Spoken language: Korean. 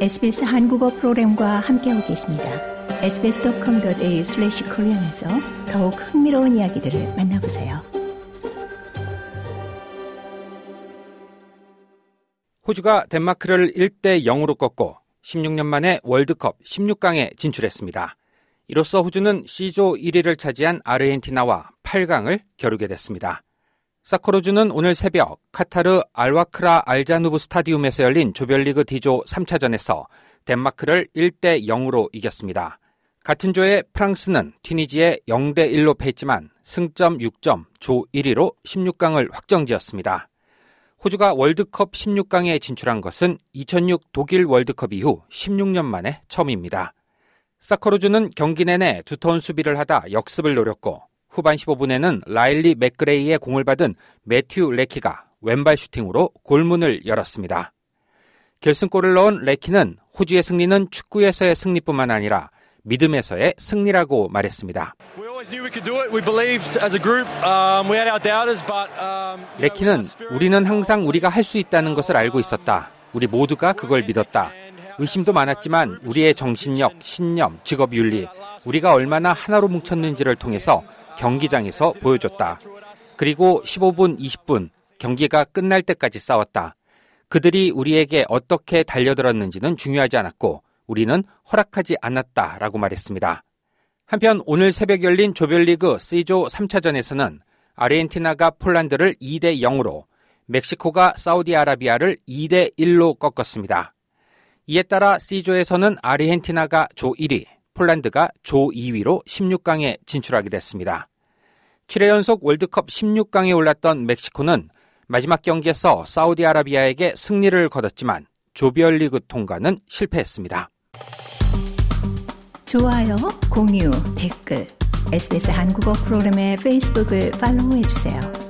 SBS 한국어 프로그램과 함께하고 계십니다. sbs.com.au/korean에서 더욱 흥미로운 이야기들을 만나보세요. 호주가 덴마크를 1대 0으로 꺾고 16년 만에 월드컵 16강에 진출했습니다. 이로써 호주는 C조 1위를 차지한 아르헨티나와 8강을 겨루게 됐습니다. 사코로주는 오늘 새벽 카타르 알와크라 알자누브 스타디움에서 열린 조별리그 D조 3차전에서 덴마크를 1대 0으로 이겼습니다. 같은 조의 프랑스는 튀니지에 0대 1로 패했지만 승점 6점 조 1위로 16강을 확정지었습니다. 호주가 월드컵 16강에 진출한 것은 2006 독일 월드컵 이후 16년 만에 처음입니다. 사커루즈는 경기 내내 두터운 수비를 하다 역습을 노렸고 후반 15분에는 라일리 맥그레이의 공을 받은 매튜 레키가 왼발 슈팅으로 골문을 열었습니다. 결승골을 넣은 레키는 호주의 승리는 축구에서의 승리뿐만 아니라 믿음에서의 승리라고 말했습니다. 레키는 우리는 항상 우리가 할 수 있다는 것을 알고 있었다. 우리 모두가 그걸 믿었다. 의심도 많았지만 우리의 정신력, 신념, 직업 윤리, 우리가 얼마나 하나로 뭉쳤는지를 통해서 경기장에서 보여줬다. 그리고 15분, 20분 경기가 끝날 때까지 싸웠다. 그들이 우리에게 어떻게 달려들었는지는 중요하지 않았고 우리는 허락하지 않았다라고 말했습니다. 한편 오늘 새벽 열린 조별리그 C조 3차전에서는 아르헨티나가 폴란드를 2대 0으로 멕시코가 사우디아라비아를 2대 1로 꺾었습니다. 이에 따라 C조에서는 아르헨티나가 조 1위, 폴란드가 조 2위로 16강에 진출하게 됐습니다. 7회 연속 월드컵 16강에 올랐던 멕시코는 마지막 경기에서 사우디아라비아에게 승리를 거뒀지만 조별리그 통과는 실패했습니다. 좋아요, 공유, 댓글, SBS 한국어 프로그램의 페이스북을 팔로우해 주세요.